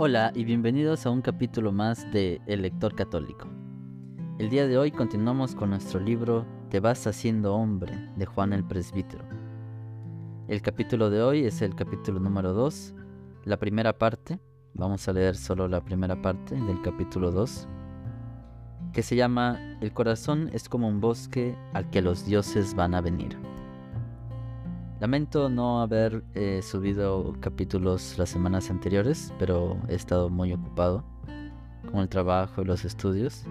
Hola y bienvenidos a un capítulo más de El lector católico. El día de hoy continuamos con nuestro libro Te vas haciendo hombre de Juan el Presbítero. El capítulo de hoy es el capítulo número 2, la primera parte, vamos a leer solo la primera parte del capítulo 2, que se llama El corazón es como un bosque al que los dioses van a venir. Lamento no haber eh, subido capítulos las semanas anteriores, pero he estado muy ocupado con el trabajo y los estudios.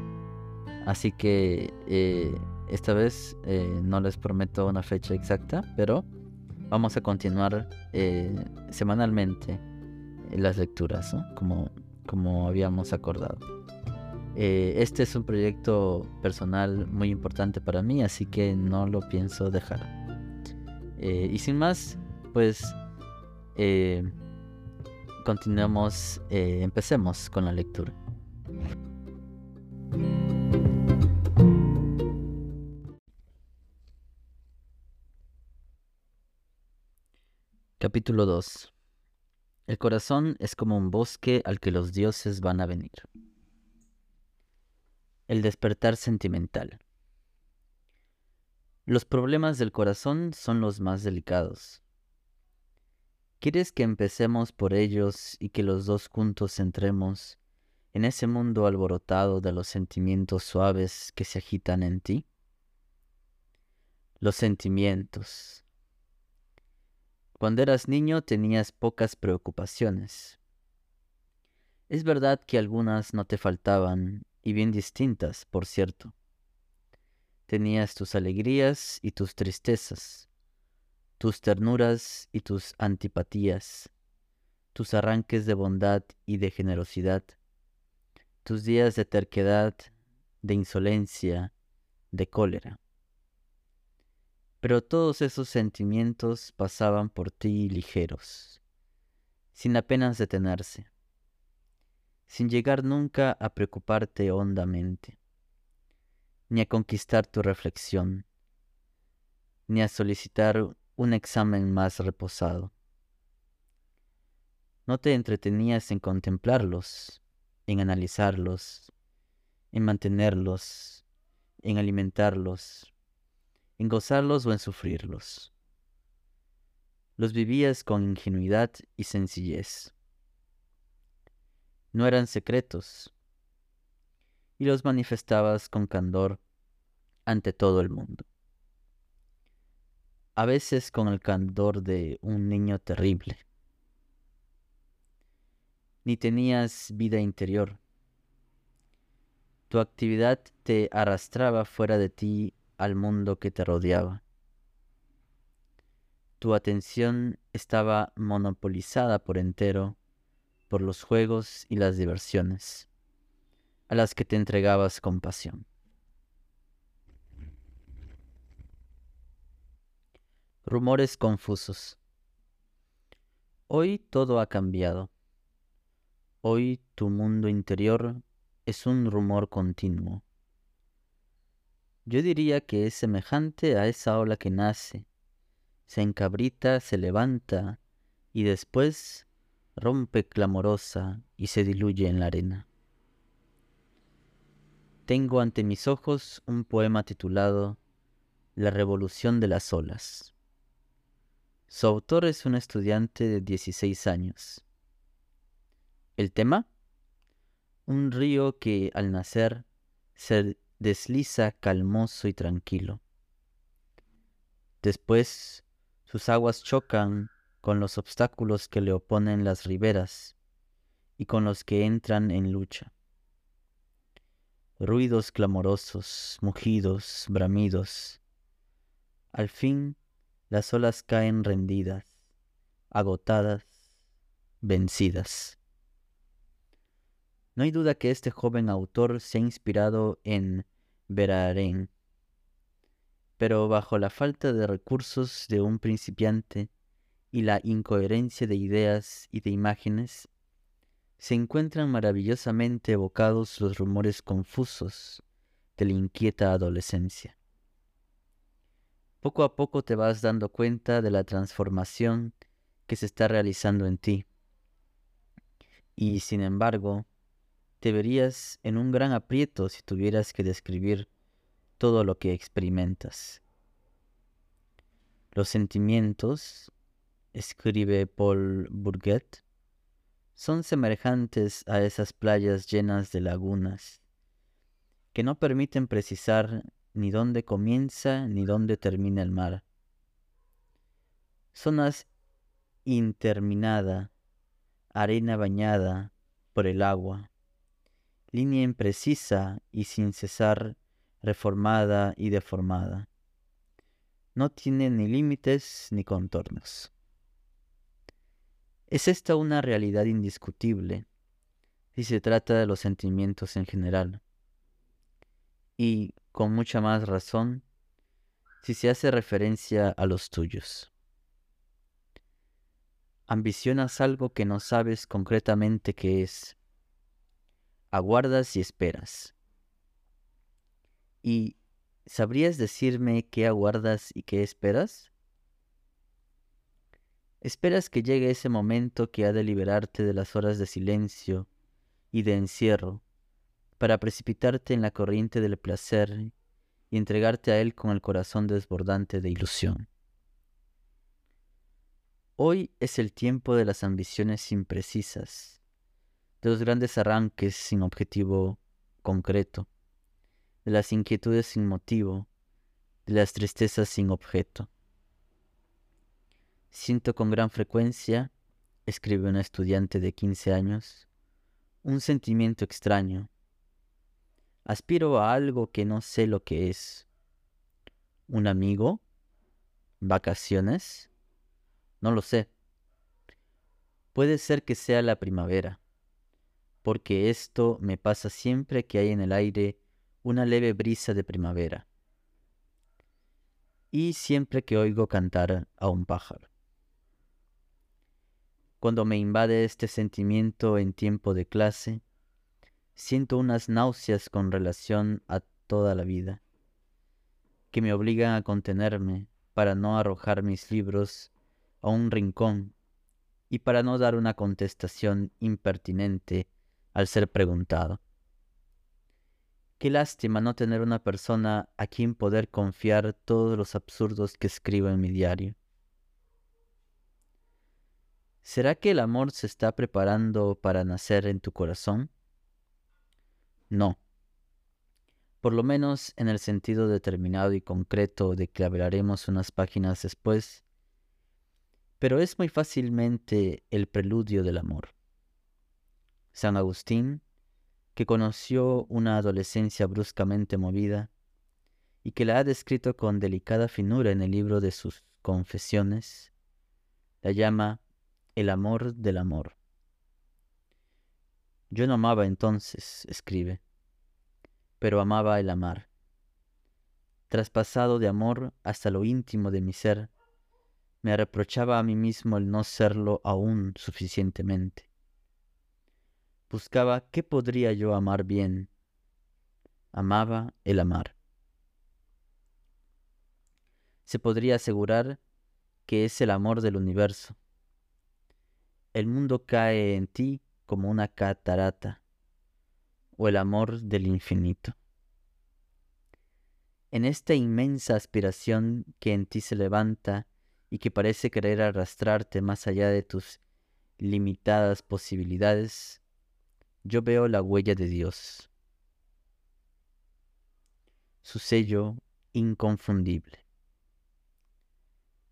Así que eh, esta vez eh, no les prometo una fecha exacta, pero vamos a continuar semanalmente las lecturas, como, como habíamos acordado. este es un proyecto personal muy importante para mí, así que no lo pienso dejar. Eh, y sin más, pues eh, continuemos, eh, empecemos con la lectura. Capítulo 2 El corazón es como un bosque al que los dioses van a venir. El despertar sentimental. Los problemas del corazón son los más delicados. ¿Quieres que empecemos por ellos y que los dos juntos entremos en ese mundo alborotado de los sentimientos suaves que se agitan en ti? Los sentimientos. Cuando eras niño tenías pocas preocupaciones. Es verdad que algunas no te faltaban, y bien distintas, por cierto. Tenías tus alegrías y tus tristezas, tus ternuras y tus antipatías, tus arranques de bondad y de generosidad, tus días de terquedad, de insolencia, de cólera. Pero todos esos sentimientos pasaban por ti ligeros, sin apenas detenerse, sin llegar nunca a preocuparte hondamente ni a conquistar tu reflexión, ni a solicitar un examen más reposado. No te entretenías en contemplarlos, en analizarlos, en mantenerlos, en alimentarlos, en gozarlos o en sufrirlos. Los vivías con ingenuidad y sencillez. No eran secretos, y los manifestabas con candor ante todo el mundo. A veces con el candor de un niño terrible. Ni tenías vida interior. Tu actividad te arrastraba fuera de ti al mundo que te rodeaba. Tu atención estaba monopolizada por entero por los juegos y las diversiones a las que te entregabas con pasión. Rumores confusos. Hoy todo ha cambiado. Hoy tu mundo interior es un rumor continuo. Yo diría que es semejante a esa ola que nace, se encabrita, se levanta y después rompe clamorosa y se diluye en la arena. Tengo ante mis ojos un poema titulado La revolución de las olas. Su autor es un estudiante de 16 años. El tema? Un río que al nacer se desliza calmoso y tranquilo. Después sus aguas chocan con los obstáculos que le oponen las riberas y con los que entran en lucha ruidos clamorosos, mugidos, bramidos. Al fin las olas caen rendidas, agotadas, vencidas. No hay duda que este joven autor se ha inspirado en Verhaeren, pero bajo la falta de recursos de un principiante y la incoherencia de ideas y de imágenes, se encuentran maravillosamente evocados los rumores confusos de la inquieta adolescencia. Poco a poco te vas dando cuenta de la transformación que se está realizando en ti. Y sin embargo, te verías en un gran aprieto si tuvieras que describir todo lo que experimentas. Los sentimientos, escribe Paul Bourget, son semejantes a esas playas llenas de lagunas, que no permiten precisar ni dónde comienza ni dónde termina el mar. Zonas interminada, arena bañada por el agua, línea imprecisa y sin cesar reformada y deformada. No tiene ni límites ni contornos. Es esta una realidad indiscutible si se trata de los sentimientos en general. Y con mucha más razón si se hace referencia a los tuyos. Ambicionas algo que no sabes concretamente qué es. Aguardas y esperas. ¿Y sabrías decirme qué aguardas y qué esperas? Esperas que llegue ese momento que ha de liberarte de las horas de silencio y de encierro, para precipitarte en la corriente del placer y entregarte a él con el corazón desbordante de ilusión. Hoy es el tiempo de las ambiciones imprecisas, de los grandes arranques sin objetivo concreto, de las inquietudes sin motivo, de las tristezas sin objeto. Siento con gran frecuencia, escribe una estudiante de 15 años, un sentimiento extraño. Aspiro a algo que no sé lo que es. ¿Un amigo? ¿Vacaciones? No lo sé. Puede ser que sea la primavera, porque esto me pasa siempre que hay en el aire una leve brisa de primavera y siempre que oigo cantar a un pájaro. Cuando me invade este sentimiento en tiempo de clase, siento unas náuseas con relación a toda la vida, que me obligan a contenerme para no arrojar mis libros a un rincón y para no dar una contestación impertinente al ser preguntado. Qué lástima no tener una persona a quien poder confiar todos los absurdos que escribo en mi diario. ¿Será que el amor se está preparando para nacer en tu corazón? No. Por lo menos en el sentido determinado y concreto de que hablaremos unas páginas después, pero es muy fácilmente el preludio del amor. San Agustín, que conoció una adolescencia bruscamente movida y que la ha descrito con delicada finura en el libro de sus confesiones, la llama el amor del amor. Yo no amaba entonces, escribe, pero amaba el amar. Traspasado de amor hasta lo íntimo de mi ser, me reprochaba a mí mismo el no serlo aún suficientemente. Buscaba qué podría yo amar bien. Amaba el amar. Se podría asegurar que es el amor del universo. El mundo cae en ti como una catarata o el amor del infinito. En esta inmensa aspiración que en ti se levanta y que parece querer arrastrarte más allá de tus limitadas posibilidades, yo veo la huella de Dios, su sello inconfundible.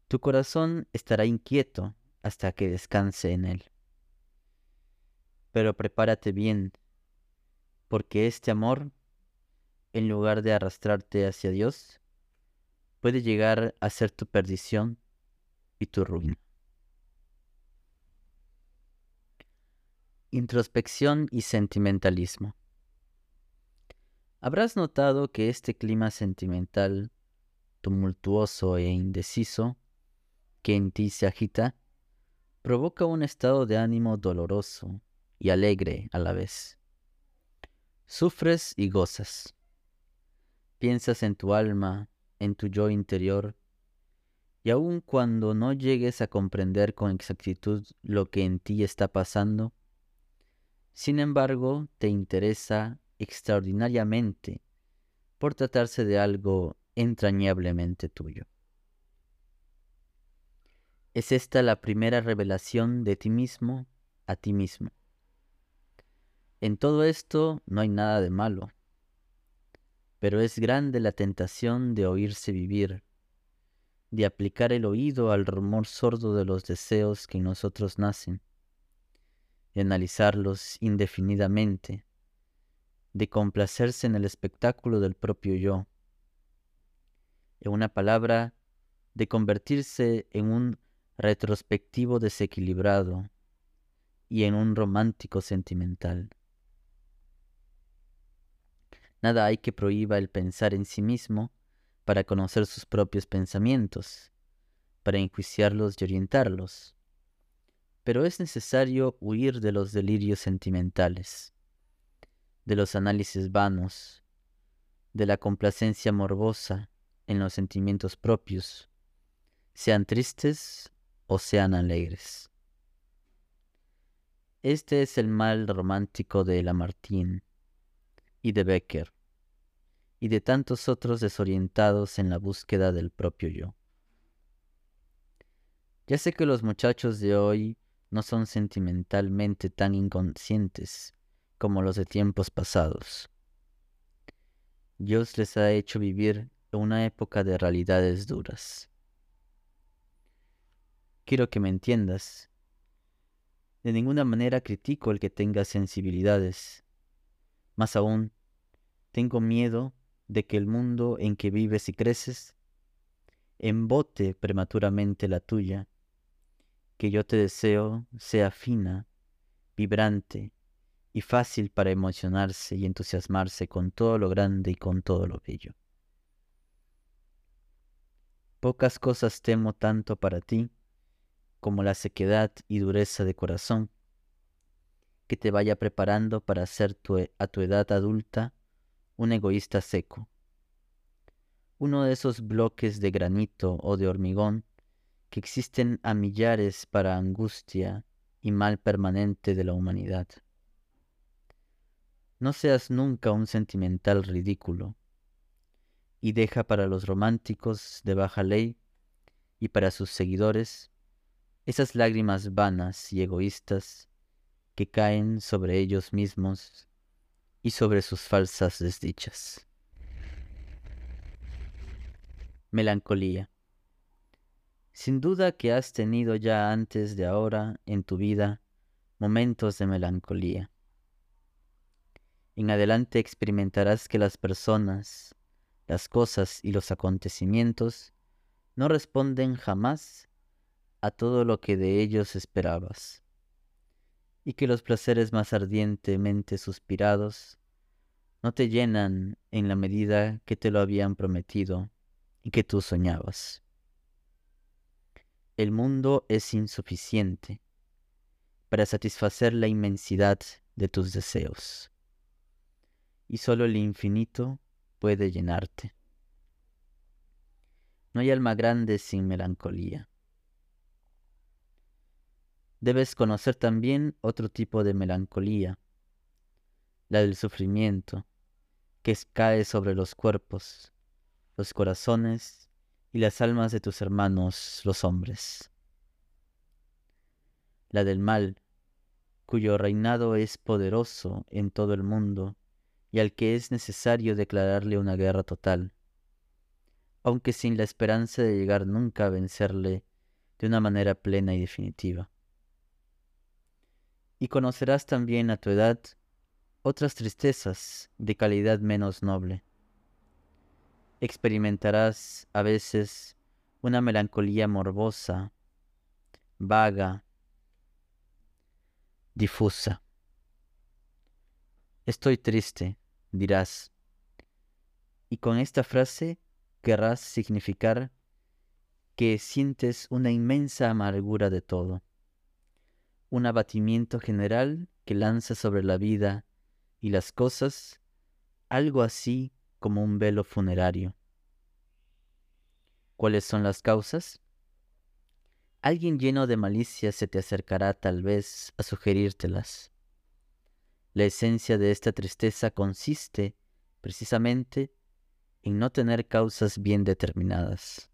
Tu corazón estará inquieto hasta que descanse en él. Pero prepárate bien, porque este amor, en lugar de arrastrarte hacia Dios, puede llegar a ser tu perdición y tu ruina. Introspección y sentimentalismo. Habrás notado que este clima sentimental, tumultuoso e indeciso, que en ti se agita, provoca un estado de ánimo doloroso y alegre a la vez. Sufres y gozas. Piensas en tu alma, en tu yo interior, y aun cuando no llegues a comprender con exactitud lo que en ti está pasando, Sin embargo, te interesa extraordinariamente por tratarse de algo entrañablemente tuyo. Es esta la primera revelación de ti mismo a ti mismo. En todo esto no hay nada de malo, pero es grande la tentación de oírse vivir, de aplicar el oído al rumor sordo de los deseos que en nosotros nacen, de analizarlos indefinidamente, de complacerse en el espectáculo del propio yo. En una palabra, de convertirse en un retrospectivo desequilibrado y en un romántico sentimental. Nada hay que prohíba el pensar en sí mismo para conocer sus propios pensamientos, para enjuiciarlos y orientarlos. Pero es necesario huir de los delirios sentimentales, de los análisis vanos, de la complacencia morbosa en los sentimientos propios, sean tristes o sean alegres. Este es el mal romántico de Lamartine y de Becker y de tantos otros desorientados en la búsqueda del propio yo. Ya sé que los muchachos de hoy no son sentimentalmente tan inconscientes como los de tiempos pasados. Dios les ha hecho vivir una época de realidades duras. Quiero que me entiendas. De ninguna manera critico el que tenga sensibilidades. Más aún, tengo miedo de que el mundo en que vives y creces embote prematuramente la tuya, que yo te deseo sea fina, vibrante y fácil para emocionarse y entusiasmarse con todo lo grande y con todo lo bello. Pocas cosas temo tanto para ti como la sequedad y dureza de corazón que te vaya preparando para ser a tu edad adulta un egoísta seco. Uno de esos bloques de granito o de hormigón que existen a millares para angustia y mal permanente de la humanidad. No seas nunca un sentimental ridículo, y deja para los románticos de baja ley y para sus seguidores esas lágrimas vanas y egoístas que caen sobre ellos mismos y sobre sus falsas desdichas. Melancolía. Sin duda que has tenido ya antes de ahora en tu vida momentos de melancolía. En adelante experimentarás que las personas, las cosas y los acontecimientos no responden jamás a todo lo que de ellos esperabas y que los placeres más ardientemente suspirados no te llenan en la medida que te lo habían prometido y que tú soñabas. El mundo es insuficiente para satisfacer la inmensidad de tus deseos, y solo el infinito puede llenarte. No hay alma grande sin melancolía. Debes conocer también otro tipo de melancolía, la del sufrimiento, que cae sobre los cuerpos, los corazones y las almas de tus hermanos los hombres. La del mal, cuyo reinado es poderoso en todo el mundo y al que es necesario declararle una guerra total, aunque sin la esperanza de llegar nunca a vencerle de una manera plena y definitiva y conocerás también a tu edad otras tristezas de calidad menos noble. Experimentarás a veces una melancolía morbosa, vaga, difusa. Estoy triste, dirás, y con esta frase querrás significar que sientes una inmensa amargura de todo un abatimiento general que lanza sobre la vida y las cosas algo así como un velo funerario. ¿Cuáles son las causas? Alguien lleno de malicia se te acercará tal vez a sugerírtelas. La esencia de esta tristeza consiste precisamente en no tener causas bien determinadas.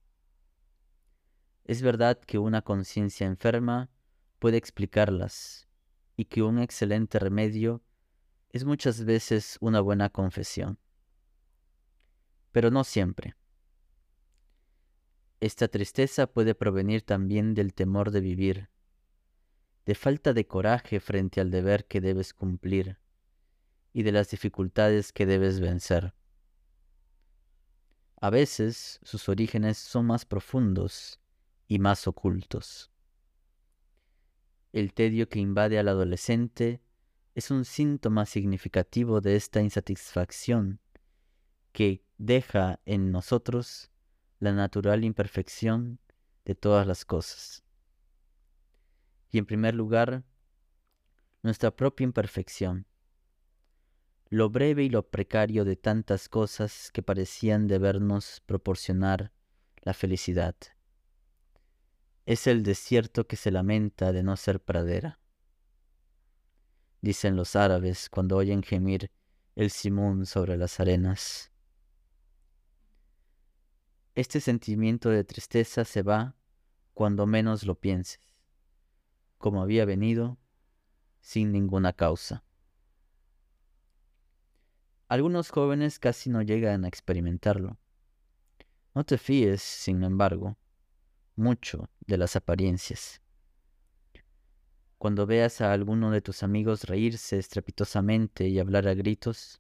Es verdad que una conciencia enferma puede explicarlas y que un excelente remedio es muchas veces una buena confesión. Pero no siempre. Esta tristeza puede provenir también del temor de vivir, de falta de coraje frente al deber que debes cumplir y de las dificultades que debes vencer. A veces sus orígenes son más profundos y más ocultos. El tedio que invade al adolescente es un síntoma significativo de esta insatisfacción que deja en nosotros la natural imperfección de todas las cosas. Y en primer lugar, nuestra propia imperfección, lo breve y lo precario de tantas cosas que parecían debernos proporcionar la felicidad es el desierto que se lamenta de no ser pradera. Dicen los árabes cuando oyen gemir el simón sobre las arenas. Este sentimiento de tristeza se va cuando menos lo pienses, como había venido, sin ninguna causa. Algunos jóvenes casi no llegan a experimentarlo. No te fíes, sin embargo, mucho de las apariencias. Cuando veas a alguno de tus amigos reírse estrepitosamente y hablar a gritos,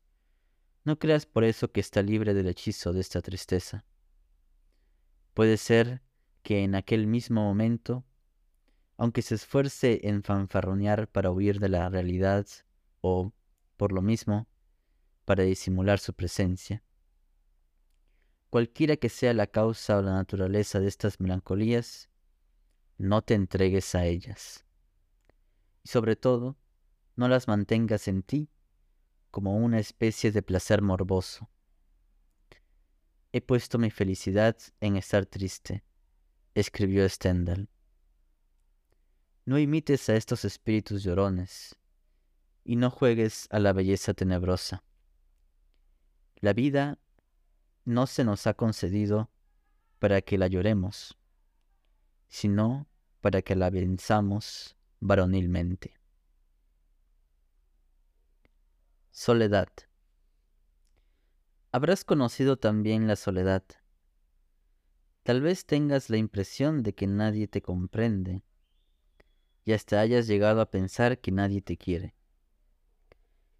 no creas por eso que está libre del hechizo de esta tristeza. Puede ser que en aquel mismo momento, aunque se esfuerce en fanfarronear para huir de la realidad o, por lo mismo, para disimular su presencia, Cualquiera que sea la causa o la naturaleza de estas melancolías, no te entregues a ellas. Y sobre todo, no las mantengas en ti como una especie de placer morboso. He puesto mi felicidad en estar triste, escribió Stendhal. No imites a estos espíritus llorones y no juegues a la belleza tenebrosa. La vida no se nos ha concedido para que la lloremos, sino para que la venzamos varonilmente. Soledad. Habrás conocido también la soledad. Tal vez tengas la impresión de que nadie te comprende y hasta hayas llegado a pensar que nadie te quiere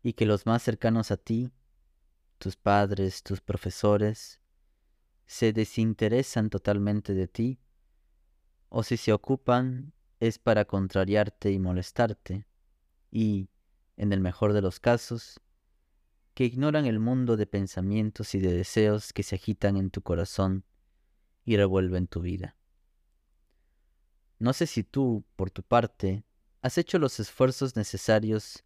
y que los más cercanos a ti tus padres, tus profesores, se desinteresan totalmente de ti, o si se ocupan es para contrariarte y molestarte, y, en el mejor de los casos, que ignoran el mundo de pensamientos y de deseos que se agitan en tu corazón y revuelven tu vida. No sé si tú, por tu parte, has hecho los esfuerzos necesarios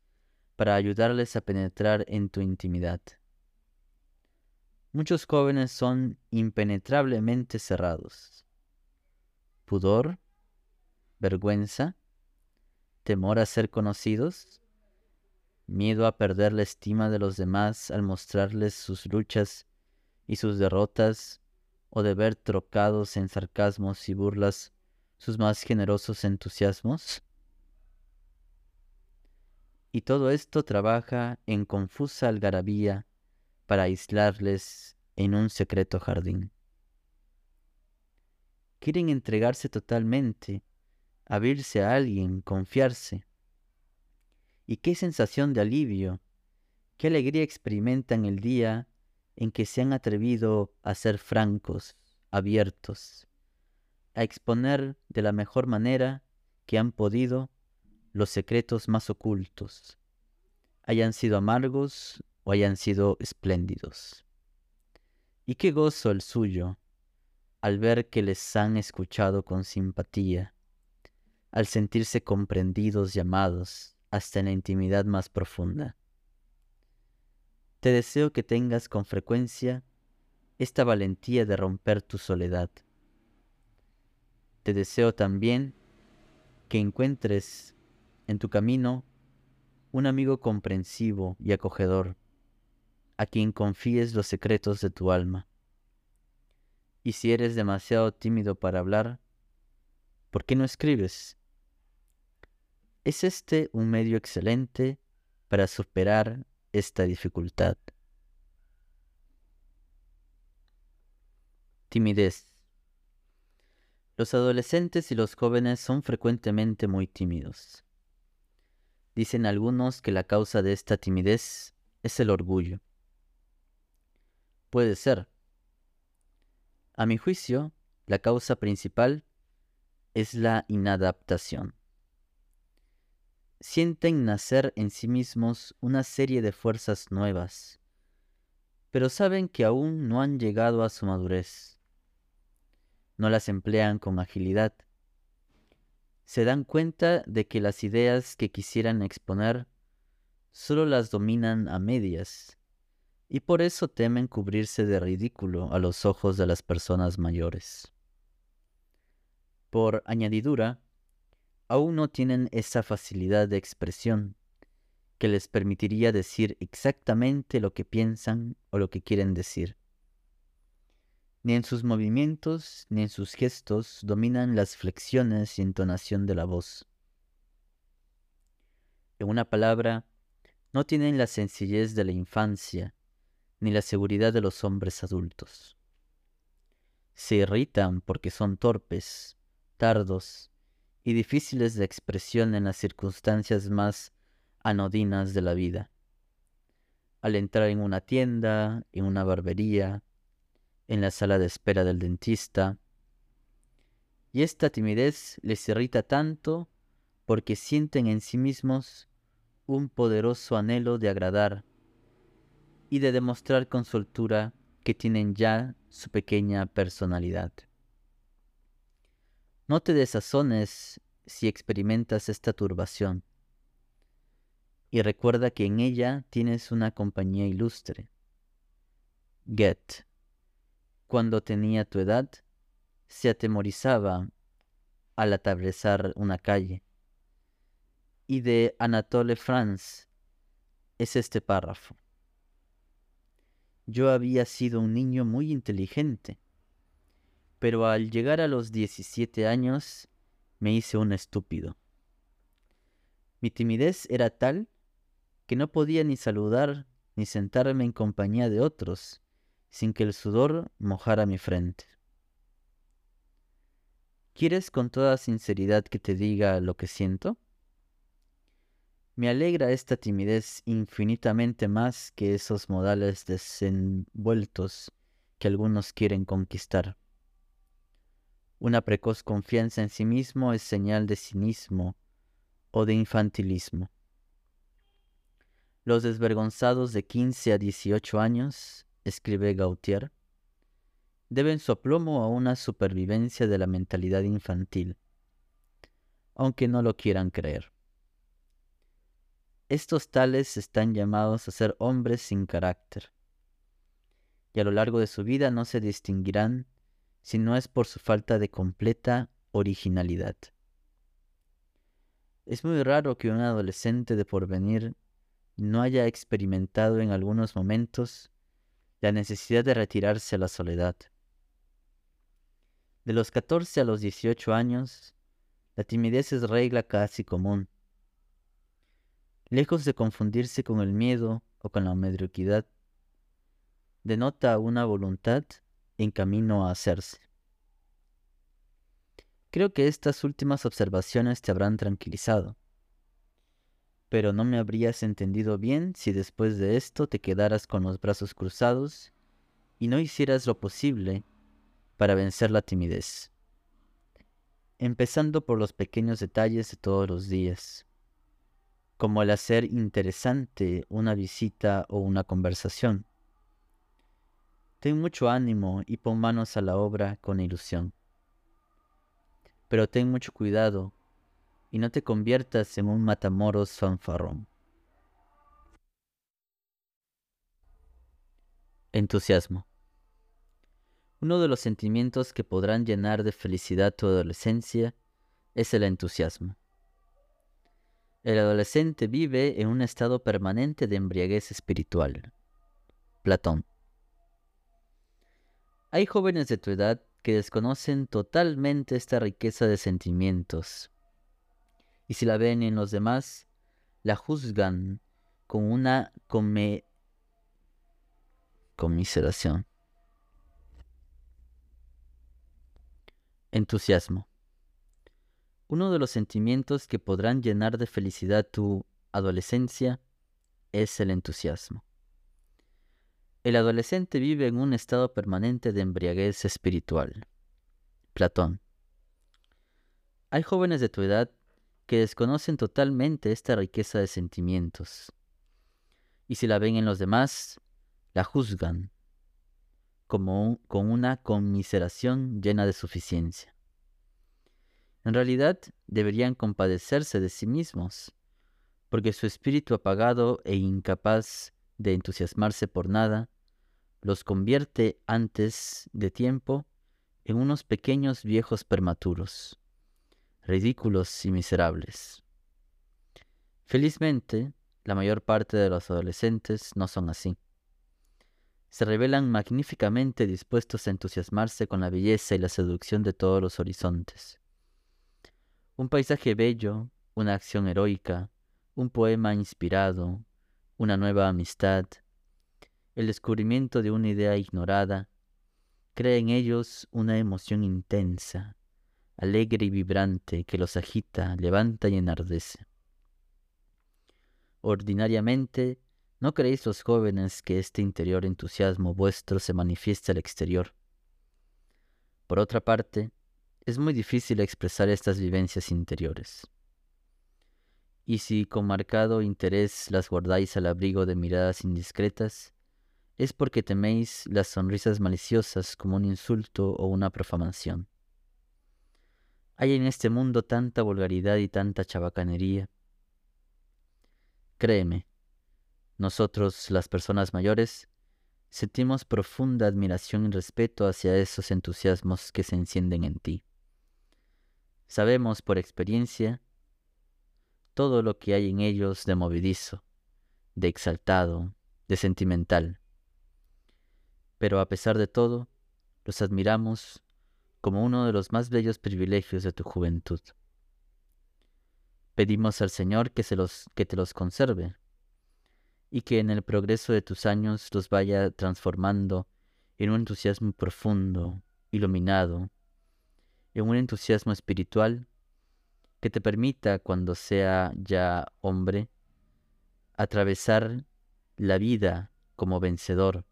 para ayudarles a penetrar en tu intimidad. Muchos jóvenes son impenetrablemente cerrados. Pudor, vergüenza, temor a ser conocidos, miedo a perder la estima de los demás al mostrarles sus luchas y sus derrotas, o de ver trocados en sarcasmos y burlas sus más generosos entusiasmos. Y todo esto trabaja en confusa algarabía para aislarles en un secreto jardín. Quieren entregarse totalmente, abrirse a alguien, confiarse. Y qué sensación de alivio, qué alegría experimentan el día en que se han atrevido a ser francos, abiertos, a exponer de la mejor manera que han podido los secretos más ocultos, hayan sido amargos o hayan sido espléndidos. Y qué gozo el suyo al ver que les han escuchado con simpatía, al sentirse comprendidos y amados hasta en la intimidad más profunda. Te deseo que tengas con frecuencia esta valentía de romper tu soledad. Te deseo también que encuentres en tu camino un amigo comprensivo y acogedor, a quien confíes los secretos de tu alma. Y si eres demasiado tímido para hablar, ¿por qué no escribes? Es este un medio excelente para superar esta dificultad. Timidez. Los adolescentes y los jóvenes son frecuentemente muy tímidos. Dicen algunos que la causa de esta timidez es el orgullo. Puede ser. A mi juicio, la causa principal es la inadaptación. Sienten nacer en sí mismos una serie de fuerzas nuevas, pero saben que aún no han llegado a su madurez. No las emplean con agilidad se dan cuenta de que las ideas que quisieran exponer solo las dominan a medias y por eso temen cubrirse de ridículo a los ojos de las personas mayores. Por añadidura, aún no tienen esa facilidad de expresión que les permitiría decir exactamente lo que piensan o lo que quieren decir. Ni en sus movimientos ni en sus gestos dominan las flexiones y entonación de la voz. En una palabra, no tienen la sencillez de la infancia ni la seguridad de los hombres adultos. Se irritan porque son torpes, tardos y difíciles de expresión en las circunstancias más anodinas de la vida. Al entrar en una tienda, en una barbería, en la sala de espera del dentista. Y esta timidez les irrita tanto porque sienten en sí mismos un poderoso anhelo de agradar y de demostrar con soltura que tienen ya su pequeña personalidad. No te desazones si experimentas esta turbación y recuerda que en ella tienes una compañía ilustre. Get cuando tenía tu edad, se atemorizaba al atravesar una calle. Y de Anatole France es este párrafo. Yo había sido un niño muy inteligente, pero al llegar a los 17 años me hice un estúpido. Mi timidez era tal que no podía ni saludar ni sentarme en compañía de otros sin que el sudor mojara mi frente. ¿Quieres con toda sinceridad que te diga lo que siento? Me alegra esta timidez infinitamente más que esos modales desenvueltos que algunos quieren conquistar. Una precoz confianza en sí mismo es señal de cinismo o de infantilismo. Los desvergonzados de 15 a 18 años escribe Gautier, deben su aplomo a una supervivencia de la mentalidad infantil, aunque no lo quieran creer. Estos tales están llamados a ser hombres sin carácter, y a lo largo de su vida no se distinguirán si no es por su falta de completa originalidad. Es muy raro que un adolescente de porvenir no haya experimentado en algunos momentos la necesidad de retirarse a la soledad. De los 14 a los 18 años, la timidez es regla casi común. Lejos de confundirse con el miedo o con la mediocridad, denota una voluntad en camino a hacerse. Creo que estas últimas observaciones te habrán tranquilizado pero no me habrías entendido bien si después de esto te quedaras con los brazos cruzados y no hicieras lo posible para vencer la timidez. Empezando por los pequeños detalles de todos los días, como el hacer interesante una visita o una conversación. Ten mucho ánimo y pon manos a la obra con ilusión. Pero ten mucho cuidado y no te conviertas en un matamoros fanfarrón. Entusiasmo. Uno de los sentimientos que podrán llenar de felicidad tu adolescencia es el entusiasmo. El adolescente vive en un estado permanente de embriaguez espiritual. Platón. Hay jóvenes de tu edad que desconocen totalmente esta riqueza de sentimientos. Y si la ven en los demás, la juzgan con una conmiseración. Entusiasmo. Uno de los sentimientos que podrán llenar de felicidad tu adolescencia es el entusiasmo. El adolescente vive en un estado permanente de embriaguez espiritual. Platón. Hay jóvenes de tu edad que desconocen totalmente esta riqueza de sentimientos. Y si la ven en los demás, la juzgan como con una conmiseración llena de suficiencia. En realidad deberían compadecerse de sí mismos, porque su espíritu apagado e incapaz de entusiasmarse por nada los convierte antes de tiempo en unos pequeños viejos prematuros, ridículos y miserables. Felizmente, la mayor parte de los adolescentes no son así. Se revelan magníficamente dispuestos a entusiasmarse con la belleza y la seducción de todos los horizontes. Un paisaje bello, una acción heroica, un poema inspirado, una nueva amistad, el descubrimiento de una idea ignorada, crea en ellos una emoción intensa, alegre y vibrante que los agita, levanta y enardece. Ordinariamente, no creéis los jóvenes que este interior entusiasmo vuestro se manifiesta al exterior. Por otra parte, es muy difícil expresar estas vivencias interiores. Y si con marcado interés las guardáis al abrigo de miradas indiscretas, es porque teméis las sonrisas maliciosas como un insulto o una profanación. Hay en este mundo tanta vulgaridad y tanta chabacanería. Créeme, nosotros, las personas mayores, sentimos profunda admiración y respeto hacia esos entusiasmos que se encienden en ti. Sabemos por experiencia todo lo que hay en ellos de movedizo, de exaltado, de sentimental. Pero a pesar de todo, los admiramos como uno de los más bellos privilegios de tu juventud. Pedimos al Señor que, se los, que te los conserve y que en el progreso de tus años los vaya transformando en un entusiasmo profundo, iluminado, en un entusiasmo espiritual que te permita, cuando sea ya hombre, atravesar la vida como vencedor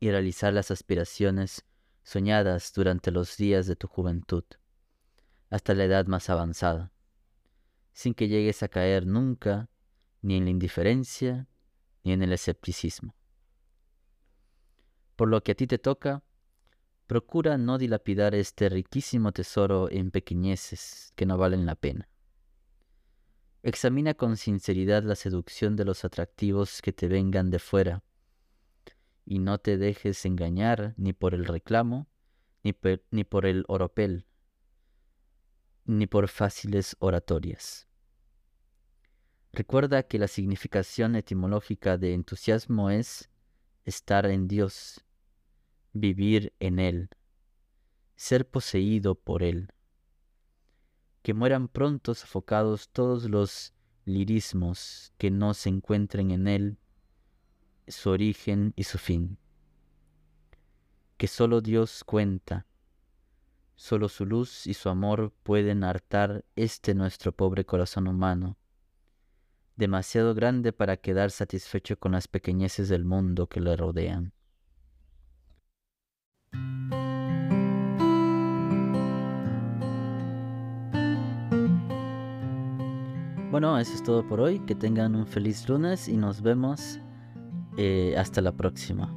y realizar las aspiraciones soñadas durante los días de tu juventud, hasta la edad más avanzada, sin que llegues a caer nunca ni en la indiferencia ni en el escepticismo. Por lo que a ti te toca, Procura no dilapidar este riquísimo tesoro en pequeñeces que no valen la pena. Examina con sinceridad la seducción de los atractivos que te vengan de fuera, y no te dejes engañar ni por el reclamo, ni, ni por el oropel, ni por fáciles oratorias. Recuerda que la significación etimológica de entusiasmo es estar en Dios vivir en Él, ser poseído por Él. Que mueran pronto sofocados todos los lirismos que no se encuentren en Él, su origen y su fin. Que solo Dios cuenta, solo su luz y su amor pueden hartar este nuestro pobre corazón humano, demasiado grande para quedar satisfecho con las pequeñeces del mundo que le rodean. Bueno, eso es todo por hoy. Que tengan un feliz lunes y nos vemos eh, hasta la próxima.